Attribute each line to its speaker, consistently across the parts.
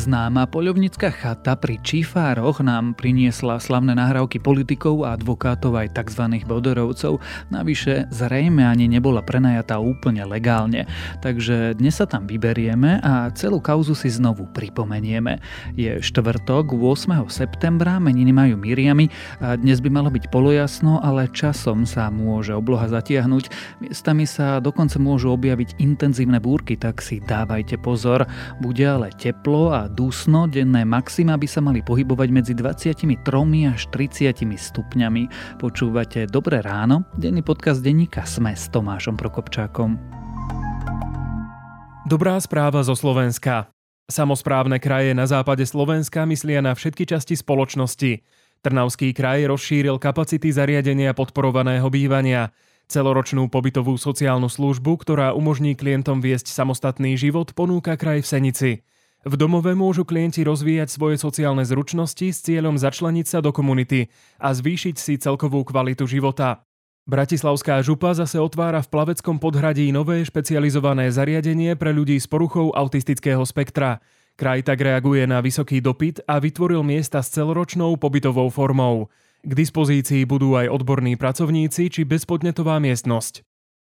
Speaker 1: Známa poľovnická chata pri Čifároch nám priniesla slavné nahrávky politikov a advokátov aj tzv. bodorovcov, navyše zrejme ani nebola prenajatá úplne legálne. Takže dnes sa tam vyberieme a celú kauzu si znovu pripomenieme. Je štvrtok, 8. septembra, meniny majú Miriami a dnes by malo byť polojasno, ale časom sa môže obloha zatiahnuť. Miestami sa dokonca môžu objaviť intenzívne búrky, tak si dávajte pozor. Bude ale teplo a dusno, denné maxima by sa mali pohybovať medzi 23 až 30 stupňami. Počúvate Dobré ráno, denný podcast denníka Sme s Tomášom Prokopčákom.
Speaker 2: Dobrá správa zo Slovenska. Samozprávne kraje na západe Slovenska myslia na všetky časti spoločnosti. Trnavský kraj rozšíril kapacity zariadenia podporovaného bývania. Celoročnú pobytovú sociálnu službu, ktorá umožní klientom viesť samostatný život, ponúka kraj v Senici. V domove môžu klienti rozvíjať svoje sociálne zručnosti s cieľom začleniť sa do komunity a zvýšiť si celkovú kvalitu života. Bratislavská župa zase otvára v Plaveckom podhradí nové špecializované zariadenie pre ľudí s poruchou autistického spektra. Kraj tak reaguje na vysoký dopyt a vytvoril miesta s celoročnou pobytovou formou. K dispozícii budú aj odborní pracovníci či bezpodnetová miestnosť.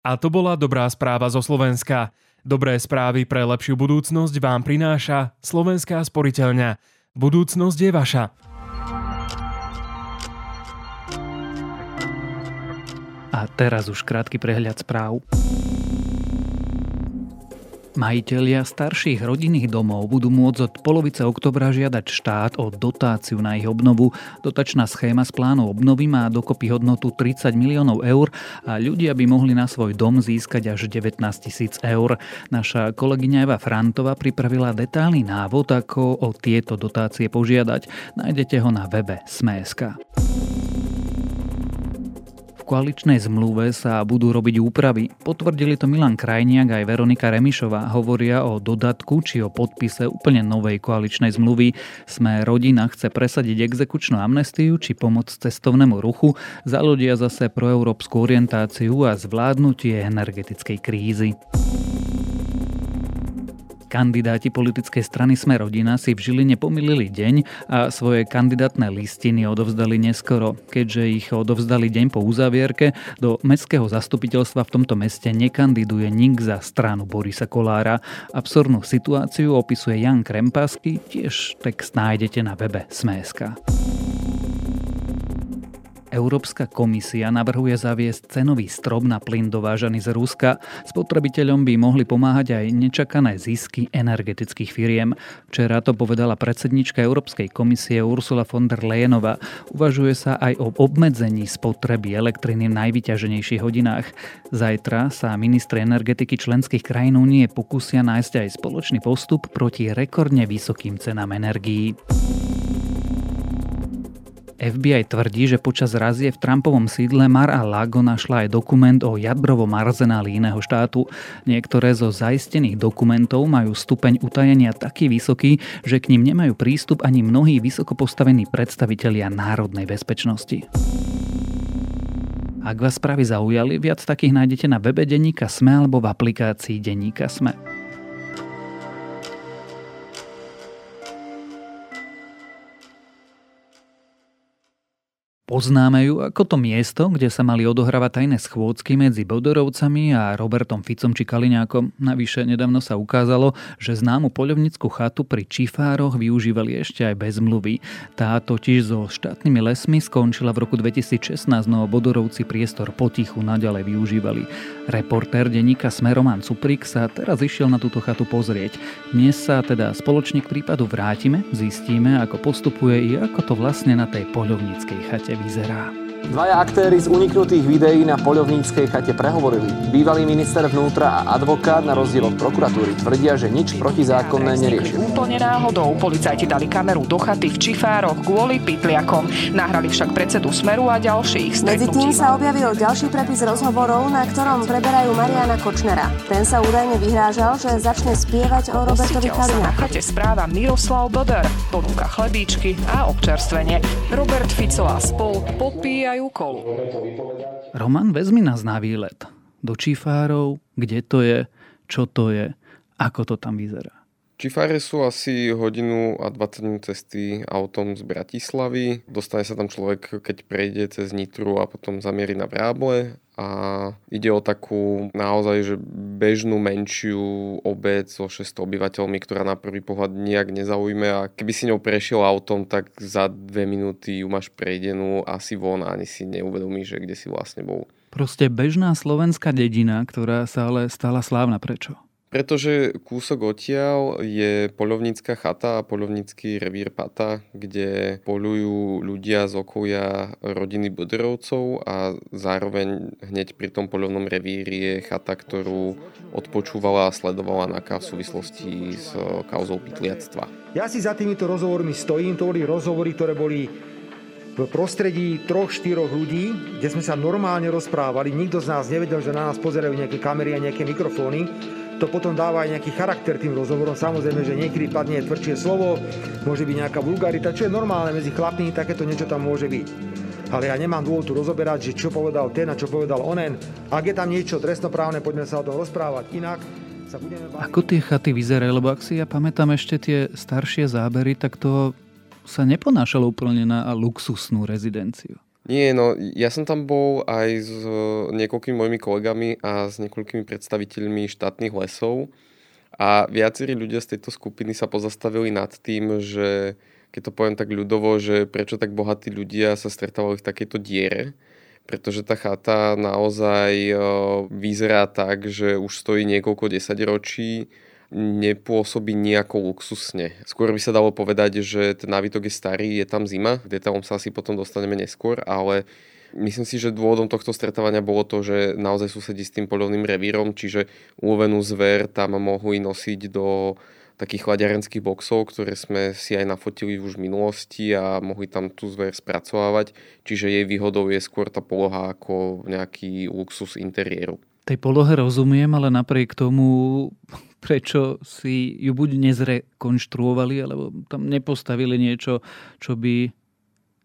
Speaker 2: A to bola dobrá správa zo Slovenska. Dobré správy pre lepšiu budúcnosť vám prináša Slovenská sporiteľňa. Budúcnosť je vaša.
Speaker 1: A teraz už krátky prehľad správ. Majitelia starších rodinných domov budú môcť od polovice oktobra žiadať štát o dotáciu na ich obnovu. Dotačná schéma z plánu obnovy má dokopy hodnotu 30 miliónov eur a ľudia by mohli na svoj dom získať až 19 tisíc eur. Naša kolegyňa Eva Frantova pripravila detálny návod, ako o tieto dotácie požiadať. Nájdete ho na webe Sme.sk koaličnej zmluve sa budú robiť úpravy. Potvrdili to Milan Krajniak aj Veronika Remišová. Hovoria o dodatku či o podpise úplne novej koaličnej zmluvy. Sme rodina chce presadiť exekučnú amnestiu či pomoc cestovnému ruchu, za ľudia zase proeurópsku orientáciu a zvládnutie energetickej krízy. Kandidáti politickej strany Sme rodina si v Žiline pomýlili deň a svoje kandidátne listiny odovzdali neskoro. Keďže ich odovzdali deň po uzavierke, do mestského zastupiteľstva v tomto meste nekandiduje nik za stranu Borisa Kolára. Absurdnú situáciu opisuje Jan Krempasky, tiež text nájdete na webe Sme.sk. Európska komisia navrhuje zaviesť cenový strop na plyn dovážaný z Ruska. Spotrebiteľom by mohli pomáhať aj nečakané zisky energetických firiem. Včera to povedala predsednička Európskej komisie Ursula von der Leyenová. Uvažuje sa aj o obmedzení spotreby elektriny v najvyťaženejších hodinách. Zajtra sa ministri energetiky členských krajín únie pokúsia nájsť aj spoločný postup proti rekordne vysokým cenám energií. FBI tvrdí, že počas razie v Trumpovom sídle Mar-a-Lago našla aj dokument o jadrovom arzenáli iného štátu. Niektoré zo zaistených dokumentov majú stupeň utajenia taký vysoký, že k ním nemajú prístup ani mnohí vysoko postavení predstavitelia národnej bezpečnosti. Ak vás správy zaujali, viac takých nájdete na webe Denníka Sme alebo v aplikácii Denníka Sme. Poznáme ju ako to miesto, kde sa mali odohrávať tajné schôdzky medzi Bodorovcami a Robertom Ficom či Kaliňákom. Navyše nedávno sa ukázalo, že známu poľovnickú chatu pri Čifároch využívali ešte aj bez mluvy. Tá totiž so štátnymi lesmi skončila v roku 2016, no Bodorovci priestor potichu naďalej využívali. Reportér denníka Smeroman Cuprik sa teraz išiel na túto chatu pozrieť. Dnes sa teda spoločne k prípadu vrátime, zistíme, ako postupuje i ako to vlastne na tej poľovníckej chate vyzerá.
Speaker 3: Dvaja aktéry z uniknutých videí na poľovníckej chate prehovorili. Bývalý minister vnútra a advokát na rozdiel od prokuratúry tvrdia, že nič protizákonné neriešili.
Speaker 4: Úplne náhodou policajti dali kameru do chaty v Čifároch kvôli pytliakom. Nahrali však predsedu Smeru a ďalších
Speaker 5: Medzi tým sa objavil ďalší prepis rozhovorov, na ktorom preberajú Mariana Kočnera. Ten sa údajne vyhrážal, že začne spievať o Robertovi Kaliňakovi.
Speaker 4: Na chate správa Miroslav Boder. Ponúka chlebíčky a občerstvenie. Robert Fico a spol popíjajú dávajú kolu.
Speaker 1: Roman, vezmi nás na výlet. Do Čifárov, kde to je, čo to je, ako to tam vyzerá.
Speaker 6: Čifáre sú asi hodinu a 20 minút cesty autom z Bratislavy. Dostane sa tam človek, keď prejde cez Nitru a potom zamierí na Vráble a ide o takú naozaj že bežnú menšiu obec so 600 obyvateľmi, ktorá na prvý pohľad nijak nezaujme a keby si ňou prešiel autom, tak za dve minúty ju máš prejdenú asi von a ani si neuvedomíš, že kde si vlastne bol.
Speaker 1: Proste bežná slovenská dedina, ktorá sa ale stala slávna. Prečo?
Speaker 6: Pretože kúsok odtiaľ je poľovnícka chata a poľovnícky revír Pata, kde polujú ľudia z okolia rodiny Bodrovcov a zároveň hneď pri tom poľovnom revíri je chata, ktorú odpočúvala a sledovala na v súvislosti s kauzou pytliactva.
Speaker 7: Ja si za týmito rozhovormi stojím, to boli rozhovory, ktoré boli v prostredí troch, štyroch ľudí, kde sme sa normálne rozprávali, nikto z nás nevedel, že na nás pozerajú nejaké kamery a nejaké mikrofóny to potom dáva aj nejaký charakter tým rozhovorom. Samozrejme, že niekedy padne tvrdšie slovo, môže byť nejaká vulgarita, čo je normálne medzi chlapmi, takéto niečo tam môže byť. Ale ja nemám dôvod tu rozoberať, že čo povedal ten a čo povedal onen. Ak je tam niečo trestnoprávne, poďme sa o tom rozprávať. Inak sa budeme...
Speaker 1: Báť. Ako tie chaty vyzerajú? Lebo ak si ja pamätám ešte tie staršie zábery, tak to sa neponášalo úplne na luxusnú rezidenciu.
Speaker 6: Nie, no ja som tam bol aj s niekoľkými mojimi kolegami a s niekoľkými predstaviteľmi štátnych lesov. A viacerí ľudia z tejto skupiny sa pozastavili nad tým, že keď to poviem tak ľudovo, že prečo tak bohatí ľudia sa stretávali v takejto diere, pretože tá chata naozaj vyzerá tak, že už stojí niekoľko desaťročí, nepôsobí nejako luxusne. Skôr by sa dalo povedať, že ten nábytok je starý, je tam zima, k detailom sa asi potom dostaneme neskôr, ale myslím si, že dôvodom tohto stretávania bolo to, že naozaj susedí s tým polovným revírom, čiže ulovenú zver tam mohli nosiť do takých chladiarenských boxov, ktoré sme si aj nafotili už v minulosti a mohli tam tú zver spracovávať, čiže jej výhodou je skôr tá poloha ako nejaký luxus interiéru.
Speaker 1: Tej polohe rozumiem, ale napriek tomu prečo si ju buď nezrekonštruovali, alebo tam nepostavili niečo, čo by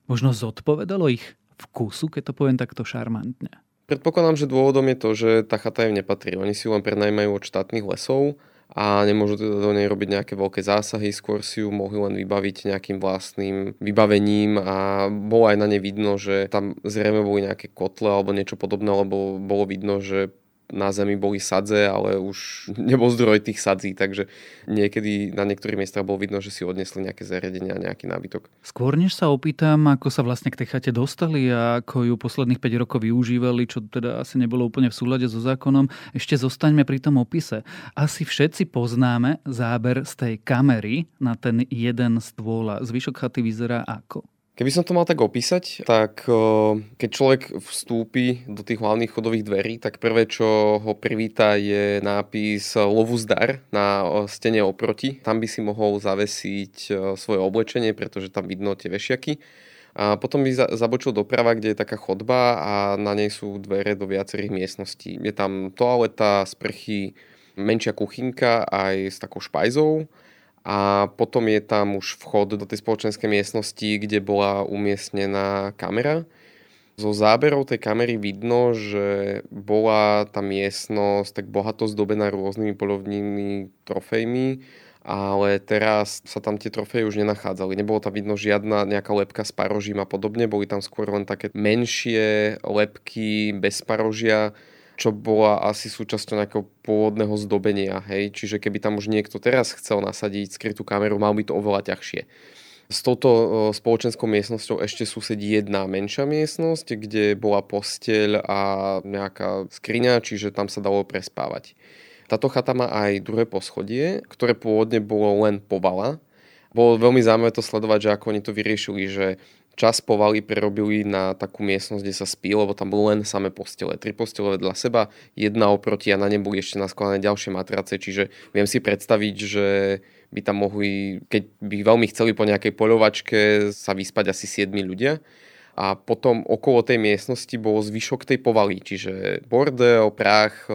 Speaker 1: možno zodpovedalo ich vkusu, keď to poviem takto šarmantne.
Speaker 6: Predpokladám, že dôvodom je to, že tá chata im nepatrí. Oni si ju len prenajmajú od štátnych lesov a nemôžu teda do nej robiť nejaké veľké zásahy, skôr si ju mohli len vybaviť nejakým vlastným vybavením a bolo aj na ne vidno, že tam zrejme boli nejaké kotle alebo niečo podobné, lebo bolo vidno, že na zemi boli sadze, ale už nebol zdroj tých sadzí, takže niekedy na niektorých miestach bolo vidno, že si odnesli nejaké zariadenia, nejaký nábytok.
Speaker 1: Skôr než sa opýtam, ako sa vlastne k tej chate dostali a ako ju posledných 5 rokov využívali, čo teda asi nebolo úplne v súlade so zákonom, ešte zostaňme pri tom opise. Asi všetci poznáme záber z tej kamery na ten jeden stôl zvyšok chaty vyzerá ako?
Speaker 6: Keby som to mal tak opísať, tak keď človek vstúpi do tých hlavných chodových dverí, tak prvé, čo ho privíta je nápis Lovu zdar na stene oproti. Tam by si mohol zavesiť svoje oblečenie, pretože tam vidno tie vešiaky. A potom by zabočil doprava, kde je taká chodba a na nej sú dvere do viacerých miestností. Je tam toaleta, sprchy, menšia kuchynka aj s takou špajzou a potom je tam už vchod do tej spoločenskej miestnosti, kde bola umiestnená kamera. Zo záberov tej kamery vidno, že bola tá miestnosť tak bohato zdobená rôznymi polovnými trofejmi, ale teraz sa tam tie trofeje už nenachádzali. Nebolo tam vidno žiadna nejaká lepka s parožím a podobne, boli tam skôr len také menšie lepky bez parožia, čo bola asi súčasťou nejakého pôvodného zdobenia. Hej? Čiže keby tam už niekto teraz chcel nasadiť skrytú kameru, mal by to oveľa ťažšie. S touto spoločenskou miestnosťou ešte susedí jedna menšia miestnosť, kde bola posteľ a nejaká skriňa, čiže tam sa dalo prespávať. Táto chata má aj druhé poschodie, ktoré pôvodne bolo len povala. Bolo veľmi zaujímavé to sledovať, že ako oni to vyriešili, že čas povaly prerobili na takú miestnosť, kde sa spí, lebo tam bolo len samé postele. Tri postele vedľa seba, jedna oproti a na ne boli ešte naskladané ďalšie matrace, čiže viem si predstaviť, že by tam mohli, keď by veľmi chceli po nejakej poľovačke sa vyspať asi 7 ľudia. A potom okolo tej miestnosti bol zvyšok tej povaly, čiže bordel, prach,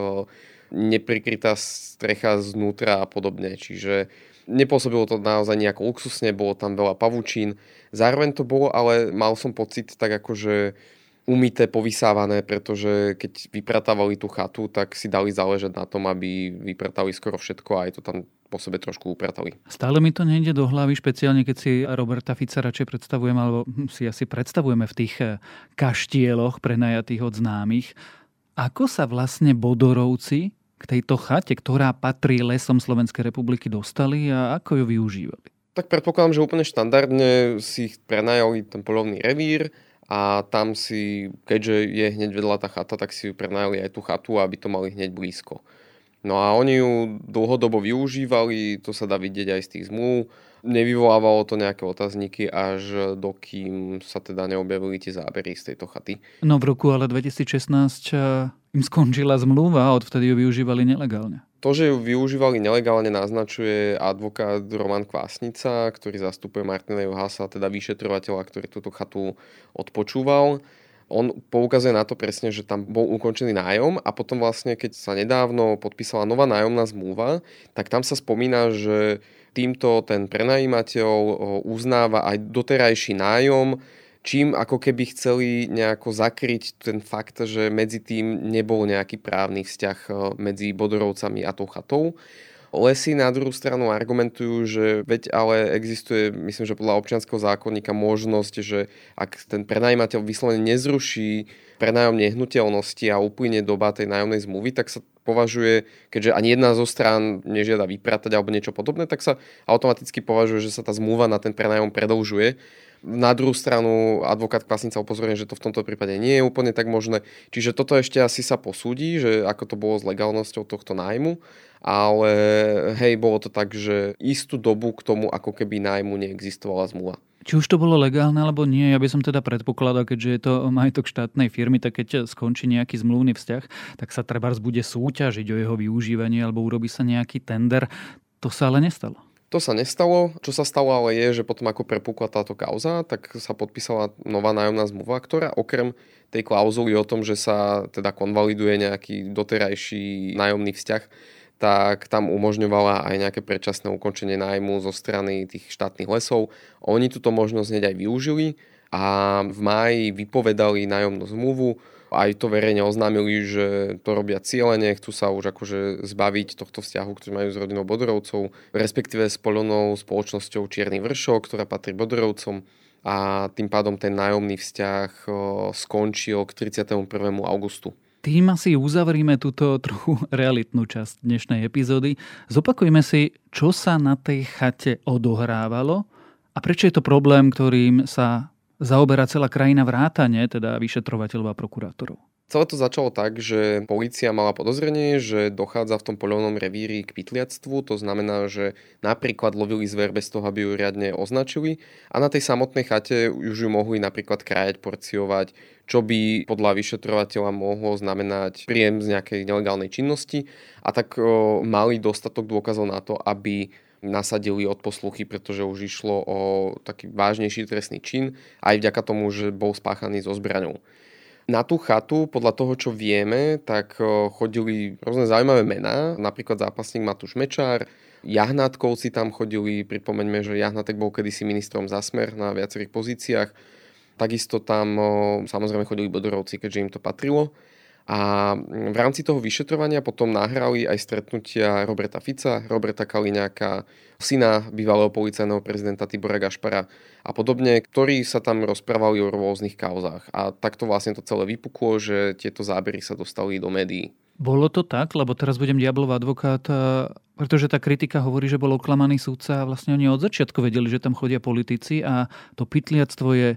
Speaker 6: neprikrytá strecha znútra a podobne. Čiže nepôsobilo to naozaj nejako luxusne, bolo tam veľa pavučín Zároveň to bolo, ale mal som pocit tak akože umité, povysávané, pretože keď vypratávali tú chatu, tak si dali záležať na tom, aby vypratali skoro všetko a aj to tam po sebe trošku upratali.
Speaker 1: Stále mi to nejde do hlavy, špeciálne keď si Roberta Fica radšej predstavujeme, alebo si asi predstavujeme v tých eh, kaštieloch prenajatých od známych. Ako sa vlastne Bodorovci k tejto chate, ktorá patrí lesom Slovenskej republiky, dostali a ako ju využívali?
Speaker 6: Tak predpokladám, že úplne štandardne si prenajali ten polovný revír, a tam si, keďže je hneď vedľa tá chata, tak si prenajali aj tú chatu, aby to mali hneď blízko. No a oni ju dlhodobo využívali, to sa dá vidieť aj z tých zmluv. Nevyvolávalo to nejaké otázniky, až dokým sa teda neobjavili tie zábery z tejto chaty.
Speaker 1: No v roku ale 2016 eh, im skončila zmluva a odvtedy ju využívali nelegálne.
Speaker 6: To, že ju využívali nelegálne, naznačuje advokát Roman Kvásnica, ktorý zastupuje Martina Johasa, teda vyšetrovateľa, ktorý túto chatu odpočúval on poukazuje na to presne, že tam bol ukončený nájom a potom vlastne, keď sa nedávno podpísala nová nájomná zmluva, tak tam sa spomína, že týmto ten prenajímateľ uznáva aj doterajší nájom, čím ako keby chceli nejako zakryť ten fakt, že medzi tým nebol nejaký právny vzťah medzi Bodorovcami a tou chatou. Lesy na druhú stranu argumentujú, že veď ale existuje, myslím, že podľa občianského zákonníka možnosť, že ak ten prenajímateľ vyslovene nezruší prenájom nehnuteľnosti a uplyne doba tej nájomnej zmluvy, tak sa považuje, keďže ani jedna zo strán nežiada vypratať alebo niečo podobné, tak sa automaticky považuje, že sa tá zmluva na ten prenájom predlžuje. Na druhú stranu advokát Kvasnica upozorňuje, že to v tomto prípade nie je úplne tak možné. Čiže toto ešte asi sa posúdi, že ako to bolo s legálnosťou tohto nájmu ale hej, bolo to tak, že istú dobu k tomu ako keby nájmu neexistovala zmluva.
Speaker 1: Či už to bolo legálne alebo nie, ja by som teda predpokladal, keďže je to majetok štátnej firmy, tak keď skončí nejaký zmluvný vzťah, tak sa treba bude súťažiť o jeho využívanie alebo urobí sa nejaký tender. To sa ale nestalo.
Speaker 6: To sa nestalo. Čo sa stalo ale je, že potom ako prepukla táto kauza, tak sa podpísala nová nájomná zmluva, ktorá okrem tej klauzuly o tom, že sa teda konvaliduje nejaký doterajší nájomný vzťah, tak tam umožňovala aj nejaké predčasné ukončenie nájmu zo strany tých štátnych lesov. Oni túto možnosť hneď aj využili a v máji vypovedali nájomnú zmluvu, aj to verejne oznámili, že to robia cieľene, chcú sa už akože zbaviť tohto vzťahu, ktorý majú s rodinou Bodorovcov, respektíve s poľovnou spoločnosťou Čierny vršok, ktorá patrí Bodorovcom a tým pádom ten nájomný vzťah skončil k 31. augustu.
Speaker 1: Tým asi uzavrime túto trochu realitnú časť dnešnej epizódy. Zopakujme si, čo sa na tej chate odohrávalo a prečo je to problém, ktorým sa zaoberá celá krajina vrátane, teda vyšetrovateľov a prokurátorov.
Speaker 6: Celé to začalo tak, že policia mala podozrenie, že dochádza v tom poľovnom revíri k pytliactvu, to znamená, že napríklad lovili zver bez toho, aby ju riadne označili. A na tej samotnej chate už ju mohli napríklad krajať, porciovať, čo by podľa vyšetrovateľa mohlo znamenať príjem z nejakej nelegálnej činnosti. A tak o, mali dostatok dôkazov na to, aby nasadili od posluchy, pretože už išlo o taký vážnejší trestný čin, aj vďaka tomu, že bol spáchaný so zbraňou. Na tú chatu, podľa toho, čo vieme, tak chodili rôzne zaujímavé mená, napríklad zápasník Matúš Mečár, Jahnátkovci tam chodili, pripomeňme, že Jahnatek bol kedysi ministrom za smer na viacerých pozíciách. Takisto tam samozrejme chodili Bodorovci, keďže im to patrilo. A v rámci toho vyšetrovania potom nahrali aj stretnutia Roberta Fica, Roberta Kaliňáka, syna bývalého policajného prezidenta Tibora Gašpara a podobne, ktorí sa tam rozprávali o rôznych kauzách. A takto vlastne to celé vypuklo, že tieto zábery sa dostali do médií.
Speaker 1: Bolo to tak, lebo teraz budem diablov advokát, pretože tá kritika hovorí, že bol oklamaný súdca a vlastne oni od začiatku vedeli, že tam chodia politici a to pytliactvo je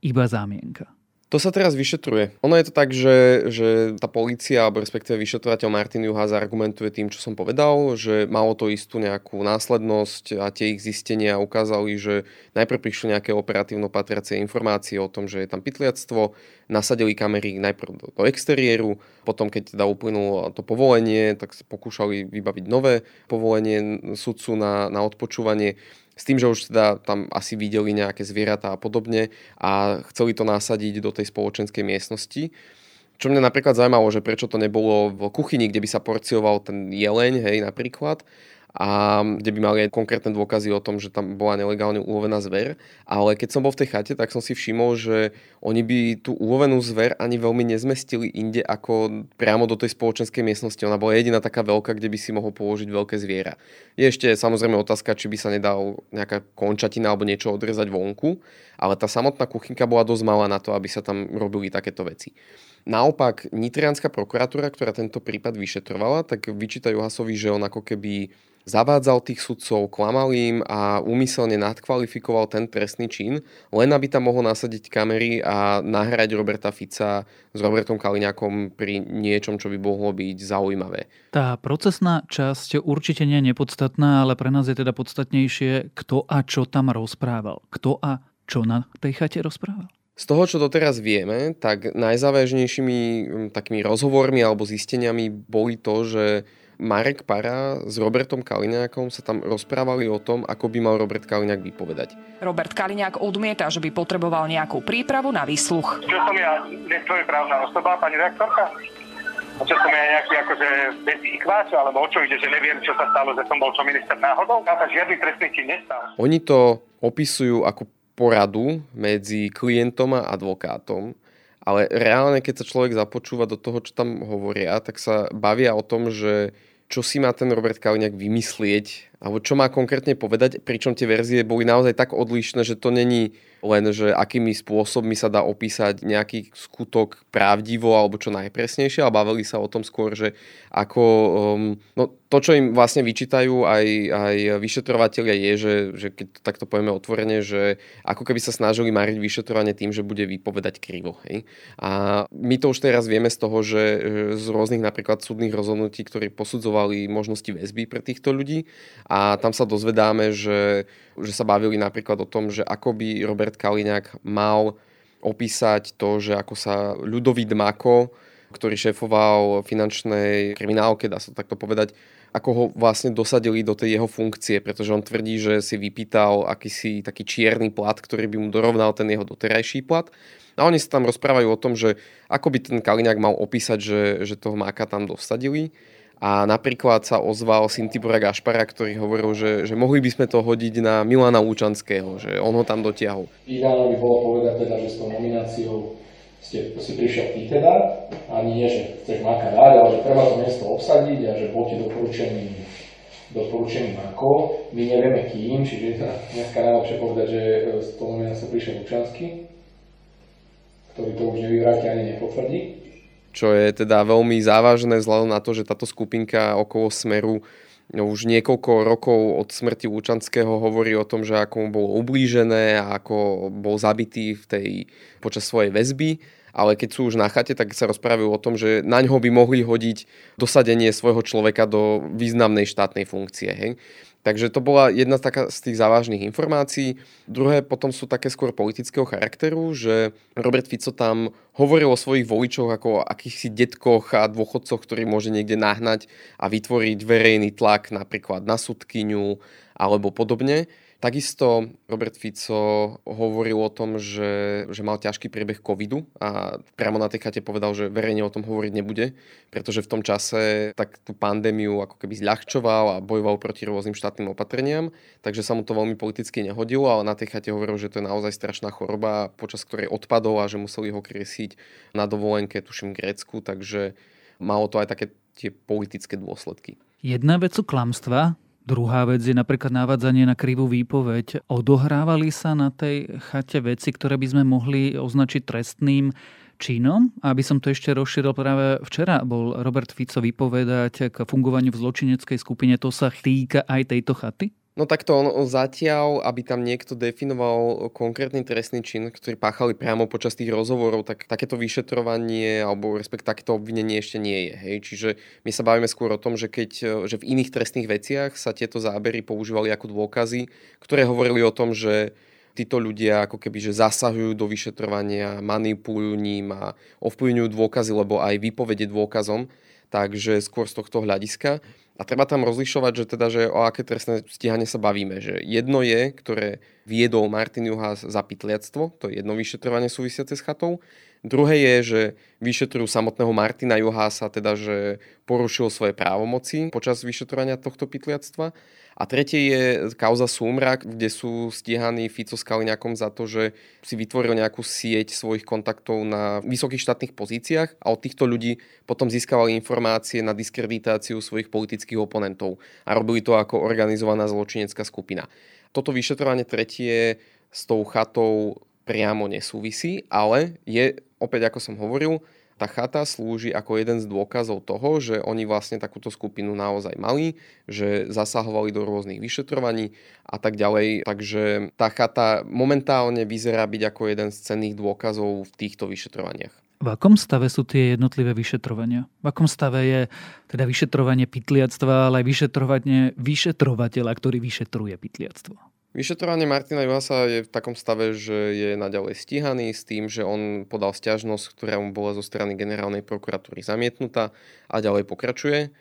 Speaker 1: iba zámienka.
Speaker 6: To sa teraz vyšetruje. Ono je to tak, že, že tá policia, alebo respektíve vyšetrovateľ Martin Juha argumentuje tým, čo som povedal, že malo to istú nejakú následnosť a tie ich zistenia ukázali, že najprv prišli nejaké operatívno patriacie informácie o tom, že je tam pytliactvo, nasadili kamery najprv do, do exteriéru, potom keď teda uplynulo to povolenie, tak sa pokúšali vybaviť nové povolenie sudcu na, na odpočúvanie s tým, že už teda tam asi videli nejaké zvieratá a podobne a chceli to nasadiť do tej spoločenskej miestnosti. Čo mňa napríklad zaujímalo, že prečo to nebolo v kuchyni, kde by sa porcioval ten jeleň, hej, napríklad. A kde by mali aj konkrétne dôkazy o tom, že tam bola nelegálne ulovená zver. Ale keď som bol v tej chate, tak som si všimol, že oni by tú ulovenú zver ani veľmi nezmestili inde ako priamo do tej spoločenskej miestnosti. Ona bola jediná taká veľká, kde by si mohol položiť veľké zviera. Je ešte samozrejme otázka, či by sa nedal nejaká končatina alebo niečo odrezať vonku, ale tá samotná kuchynka bola dosť malá na to, aby sa tam robili takéto veci. Naopak, nitrianská prokuratúra, ktorá tento prípad vyšetrovala, tak vyčítajú Hasovi, že on ako keby zavádzal tých sudcov, klamal im a úmyselne nadkvalifikoval ten trestný čin, len aby tam mohol nasadiť kamery a nahrať Roberta Fica s Robertom Kaliňakom pri niečom, čo by mohlo byť zaujímavé.
Speaker 1: Tá procesná časť určite nie je nepodstatná, ale pre nás je teda podstatnejšie, kto a čo tam rozprával. Kto a čo na tej chate rozprával.
Speaker 6: Z toho, čo doteraz vieme, tak najzávažnejšími takými rozhovormi alebo zisteniami boli to, že Marek Para s Robertom Kaliňákom sa tam rozprávali o tom, ako by mal Robert Kaliňák vypovedať.
Speaker 4: Robert Kaliňák odmieta, že by potreboval nejakú prípravu na výsluch.
Speaker 8: Čo som ja právna osoba, pani reaktorka? A čo som ja nejaký akože bez ikváč, alebo o čo ide, že neviem, čo sa stalo, že som bol čo minister náhodou? A tak žiadny trestný čin nestal.
Speaker 6: Oni to opisujú ako poradu medzi klientom a advokátom ale reálne, keď sa človek započúva do toho, čo tam hovoria, tak sa bavia o tom, že čo si má ten Robert Kaliňák vymyslieť, alebo čo má konkrétne povedať, pričom tie verzie boli naozaj tak odlišné, že to není len, že akými spôsobmi sa dá opísať nejaký skutok pravdivo alebo čo najpresnejšie, ale bavili sa o tom skôr, že ako, um, no to, čo im vlastne vyčítajú aj, aj vyšetrovateľia je, že, že keď to takto povieme otvorene, že ako keby sa snažili mariť vyšetrovanie tým, že bude vypovedať krivo. Hej? A my to už teraz vieme z toho, že z rôznych napríklad súdnych rozhodnutí, ktorí posudzovali možnosti väzby pre týchto ľudí a tam sa dozvedáme, že, že sa bavili napríklad o tom, že ako by Robert Kaliňák mal opísať to, že ako sa ľudový Dmako, ktorý šéfoval finančnej kriminálke, dá sa takto povedať, ako ho vlastne dosadili do tej jeho funkcie, pretože on tvrdí, že si vypýtal akýsi taký čierny plat, ktorý by mu dorovnal ten jeho doterajší plat. A oni sa tam rozprávajú o tom, že ako by ten Kaliňák mal opísať, že, že toho máka tam dosadili. A napríklad sa ozval syn Tibora Gašpara, ktorý hovoril, že, že mohli by sme to hodiť na Milana Účanského, že on ho tam dotiahol.
Speaker 9: Ideálne by bolo povedať teda, že s tou nomináciou ste si prišiel ty teda, a nie, že chceš Maka dať, ale že treba to miesto obsadiť a že bol ti doporučený, doporučený Mako. My nevieme kým, čiže dneska najlepšie povedať, že e, s tou nomináciou prišiel Lučanský, ktorý to už nevyvráti ani nepotvrdí.
Speaker 6: Čo je teda veľmi závažné vzhľadom na to, že táto skupinka okolo Smeru no, už niekoľko rokov od smrti Lučanského hovorí o tom, že ako mu bolo ublížené a ako bol zabitý v tej, počas svojej väzby. Ale keď sú už na chate, tak sa rozprávajú o tom, že na ňo by mohli hodiť dosadenie svojho človeka do významnej štátnej funkcie. Hej? Takže to bola jedna z, taká, z tých závažných informácií. Druhé potom sú také skôr politického charakteru, že Robert Fico tam hovoril o svojich voličoch ako o akýchsi detkoch a dôchodcoch, ktorí môže niekde nahnať a vytvoriť verejný tlak napríklad na sudkyňu alebo podobne. Takisto Robert Fico hovoril o tom, že, že mal ťažký priebeh covidu a priamo na tej chate povedal, že verejne o tom hovoriť nebude, pretože v tom čase tak tú pandémiu ako keby zľahčoval a bojoval proti rôznym štátnym opatreniam, takže sa mu to veľmi politicky nehodilo, ale na tej chate hovoril, že to je naozaj strašná choroba, počas ktorej odpadol a že museli ho kriesiť na dovolenke, tuším Grécku, takže malo to aj také tie politické dôsledky.
Speaker 1: Jedna vec sú klamstva, Druhá vec je napríklad navádzanie na krivú výpoveď. Odohrávali sa na tej chate veci, ktoré by sme mohli označiť trestným činom. Aby som to ešte rozšíril, práve včera bol Robert Fico vypovedať k fungovaniu v zločineckej skupine. To sa týka aj tejto chaty?
Speaker 6: No takto on, zatiaľ, aby tam niekto definoval konkrétny trestný čin, ktorý páchali priamo počas tých rozhovorov, tak takéto vyšetrovanie alebo respekt takéto obvinenie ešte nie je. Hej? Čiže my sa bavíme skôr o tom, že, keď, že v iných trestných veciach sa tieto zábery používali ako dôkazy, ktoré hovorili o tom, že títo ľudia ako keby že zasahujú do vyšetrovania, manipulujú ním a ovplyvňujú dôkazy, lebo aj výpovede dôkazom. Takže skôr z tohto hľadiska. A treba tam rozlišovať, že teda, že o aké trestné stíhanie sa bavíme. Že jedno je, ktoré viedol Martin Juhás za pytliactvo, to je jedno vyšetrovanie súvisiace s chatou. Druhé je, že vyšetrujú samotného Martina Juhása, teda, že porušil svoje právomoci počas vyšetrovania tohto pytliactva. A tretie je kauza Súmrak, kde sú stíhaní Fico s Kaliňakom za to, že si vytvoril nejakú sieť svojich kontaktov na vysokých štátnych pozíciách a od týchto ľudí potom získavali informácie na diskreditáciu svojich politických oponentov a robili to ako organizovaná zločinecká skupina. Toto vyšetrovanie tretie s tou chatou priamo nesúvisí, ale je, opäť ako som hovoril, tá chata slúži ako jeden z dôkazov toho, že oni vlastne takúto skupinu naozaj mali, že zasahovali do rôznych vyšetrovaní a tak ďalej. Takže tá chata momentálne vyzerá byť ako jeden z cenných dôkazov v týchto vyšetrovaniach.
Speaker 1: V akom stave sú tie jednotlivé vyšetrovania? V akom stave je teda vyšetrovanie pytliactva, ale aj vyšetrovanie vyšetrovateľa, ktorý vyšetruje pytliactvo?
Speaker 6: Vyšetrovanie Martina Juhasa je v takom stave, že je naďalej stíhaný s tým, že on podal stiažnosť, ktorá mu bola zo strany generálnej prokuratúry zamietnutá a ďalej pokračuje.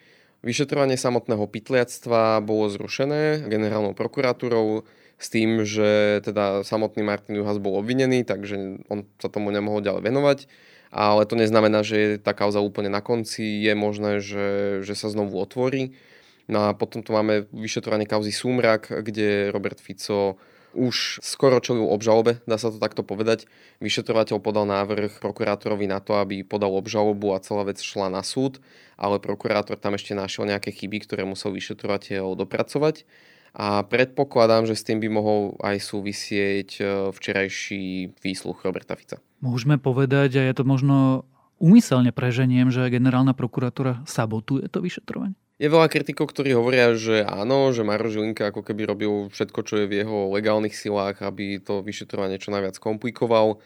Speaker 6: Vyšetrovanie samotného pytliactva bolo zrušené generálnou prokuratúrou s tým, že teda samotný Martin Juhas bol obvinený, takže on sa tomu nemohol ďalej venovať. Ale to neznamená, že je tá kauza úplne na konci. Je možné, že, že sa znovu otvorí. No a potom tu máme vyšetrovanie kauzy Súmrak, kde Robert Fico už skoro čelil obžalobe, dá sa to takto povedať. Vyšetrovateľ podal návrh prokurátorovi na to, aby podal obžalobu a celá vec šla na súd, ale prokurátor tam ešte našiel nejaké chyby, ktoré musel vyšetrovateľ dopracovať. A predpokladám, že s tým by mohol aj súvisieť e, včerajší výsluch Roberta Fica.
Speaker 1: Môžeme povedať, a ja to možno úmyselne preženiem, že generálna prokuratúra sabotuje to vyšetrovanie?
Speaker 6: Je veľa kritikov, ktorí hovoria, že áno, že Maro Žilinka ako keby robil všetko, čo je v jeho legálnych silách, aby to vyšetrovanie čo najviac komplikoval.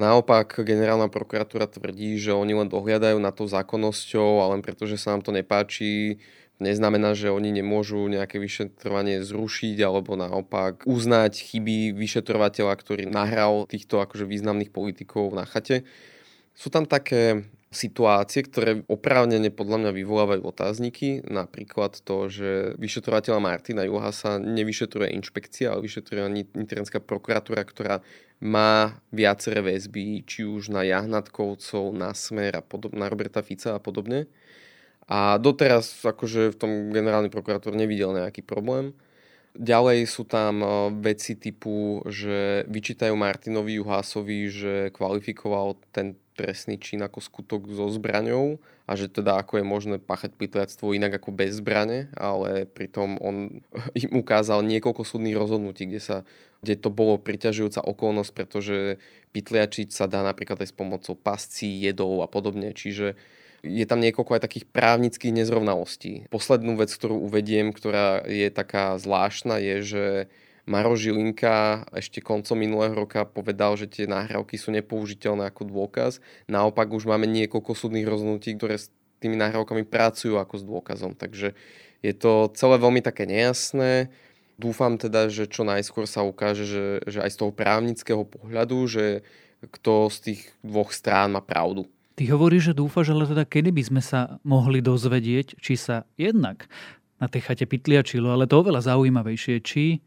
Speaker 6: Naopak, generálna prokuratúra tvrdí, že oni len dohliadajú na to zákonnosťou a len preto, že sa nám to nepáči, neznamená, že oni nemôžu nejaké vyšetrovanie zrušiť alebo naopak uznať chyby vyšetrovateľa, ktorý nahral týchto akože významných politikov na chate. Sú tam také situácie, ktoré oprávnene podľa mňa vyvolávajú otázniky. Napríklad to, že vyšetrovateľa Martina Juhasa nevyšetruje inšpekcia, ale vyšetruje nitrenská prokuratúra, ktorá má viaceré väzby, či už na Jahnatkovcov, na Smer a podobne, na Roberta Fica a podobne. A doteraz akože v tom generálny prokurátor nevidel nejaký problém. Ďalej sú tam veci typu, že vyčítajú Martinovi Juhásovi, že kvalifikoval ten trestný čin ako skutok so zbraňou a že teda ako je možné páchať pytliactvo inak ako bez zbrane, ale pritom on im ukázal niekoľko súdnych rozhodnutí, kde, sa, kde to bolo priťažujúca okolnosť, pretože pytliačiť sa dá napríklad aj s pomocou pascí, jedov a podobne, čiže je tam niekoľko aj takých právnických nezrovnalostí. Poslednú vec, ktorú uvediem, ktorá je taká zvláštna, je, že Maro Žilinka ešte koncom minulého roka povedal, že tie nahrávky sú nepoužiteľné ako dôkaz. Naopak už máme niekoľko súdnych rozhodnutí, ktoré s tými nahrávkami pracujú ako s dôkazom. Takže je to celé veľmi také nejasné. Dúfam teda, že čo najskôr sa ukáže, že, že aj z toho právnického pohľadu, že kto z tých dvoch strán má pravdu.
Speaker 1: Ty hovoríš, že dúfaš, ale teda kedy by sme sa mohli dozvedieť, či sa jednak na tej chate pytliačilo, ale to oveľa zaujímavejšie, či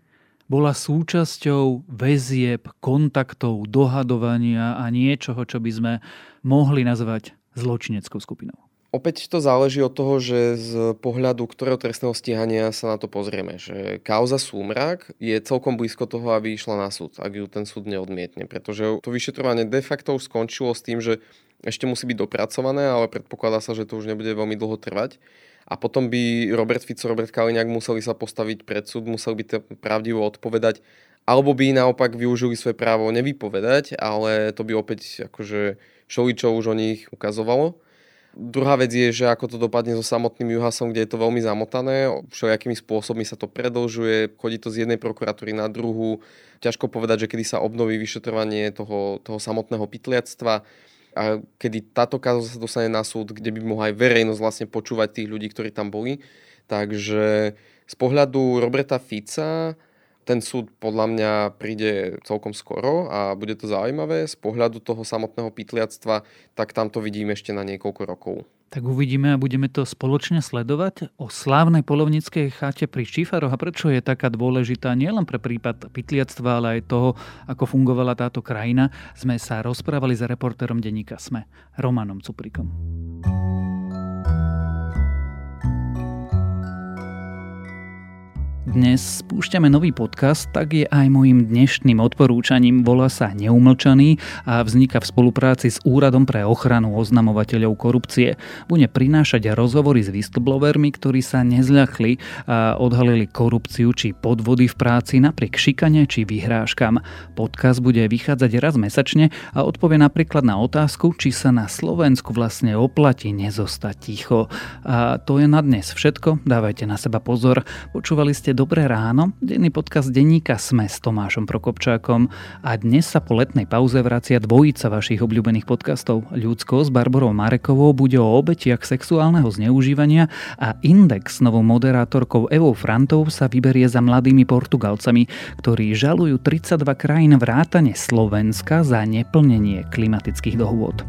Speaker 1: bola súčasťou väzieb, kontaktov, dohadovania a niečoho, čo by sme mohli nazvať zločineckou skupinou.
Speaker 6: Opäť to záleží od toho, že z pohľadu ktorého trestného stíhania sa na to pozrieme. Že kauza Súmrak je celkom blízko toho, aby išla na súd, ak ju ten súd neodmietne. Pretože to vyšetrovanie de facto už skončilo s tým, že ešte musí byť dopracované, ale predpokladá sa, že to už nebude veľmi dlho trvať a potom by Robert Fico, Robert Kaliňák museli sa postaviť pred súd, museli by to pravdivo odpovedať, alebo by naopak využili svoje právo nevypovedať, ale to by opäť akože šoličov už o nich ukazovalo. Druhá vec je, že ako to dopadne so samotným Juhasom, kde je to veľmi zamotané, všelijakými spôsobmi sa to predlžuje, chodí to z jednej prokuratúry na druhú. Ťažko povedať, že kedy sa obnoví vyšetrovanie toho, toho samotného pytliactva a kedy táto kauza sa dostane na súd, kde by mohla aj verejnosť vlastne počúvať tých ľudí, ktorí tam boli. Takže z pohľadu Roberta Fica Ten súd podľa mňa príde celkom skoro a bude to zaujímavé. Z pohľadu toho samotného pytliactva, tak tam to vidím ešte na niekoľko rokov.
Speaker 1: Tak uvidíme a budeme to spoločne sledovať. O slávnej polovníckej chate pri Šífaroch a prečo je taká dôležitá nielen pre prípad pytliactva, ale aj toho, ako fungovala táto krajina, sme sa rozprávali s reportérom denníka SME, Romanom Cuprikom. Dnes spúšťame nový podcast, tak je aj môjim dnešným odporúčaním. Volá sa Neumlčaný a vzniká v spolupráci s Úradom pre ochranu oznamovateľov korupcie. Bude prinášať rozhovory s whistleblowermi, ktorí sa nezľakli a odhalili korupciu či podvody v práci napriek šikane či vyhrážkam. Podcast bude vychádzať raz mesačne a odpovie napríklad na otázku, či sa na Slovensku vlastne oplatí nezostať ticho. A to je na dnes všetko. Dávajte na seba pozor. Počúvali ste Dobré ráno, denný podcast denníka Sme s Tomášom Prokopčákom a dnes sa po letnej pauze vracia dvojica vašich obľúbených podcastov. Ľudsko s Barborou Marekovou bude o obetiach sexuálneho zneužívania a Index s novou moderátorkou Evou Frantov sa vyberie za mladými Portugalcami, ktorí žalujú 32 krajín vrátane Slovenska za neplnenie klimatických dohôd.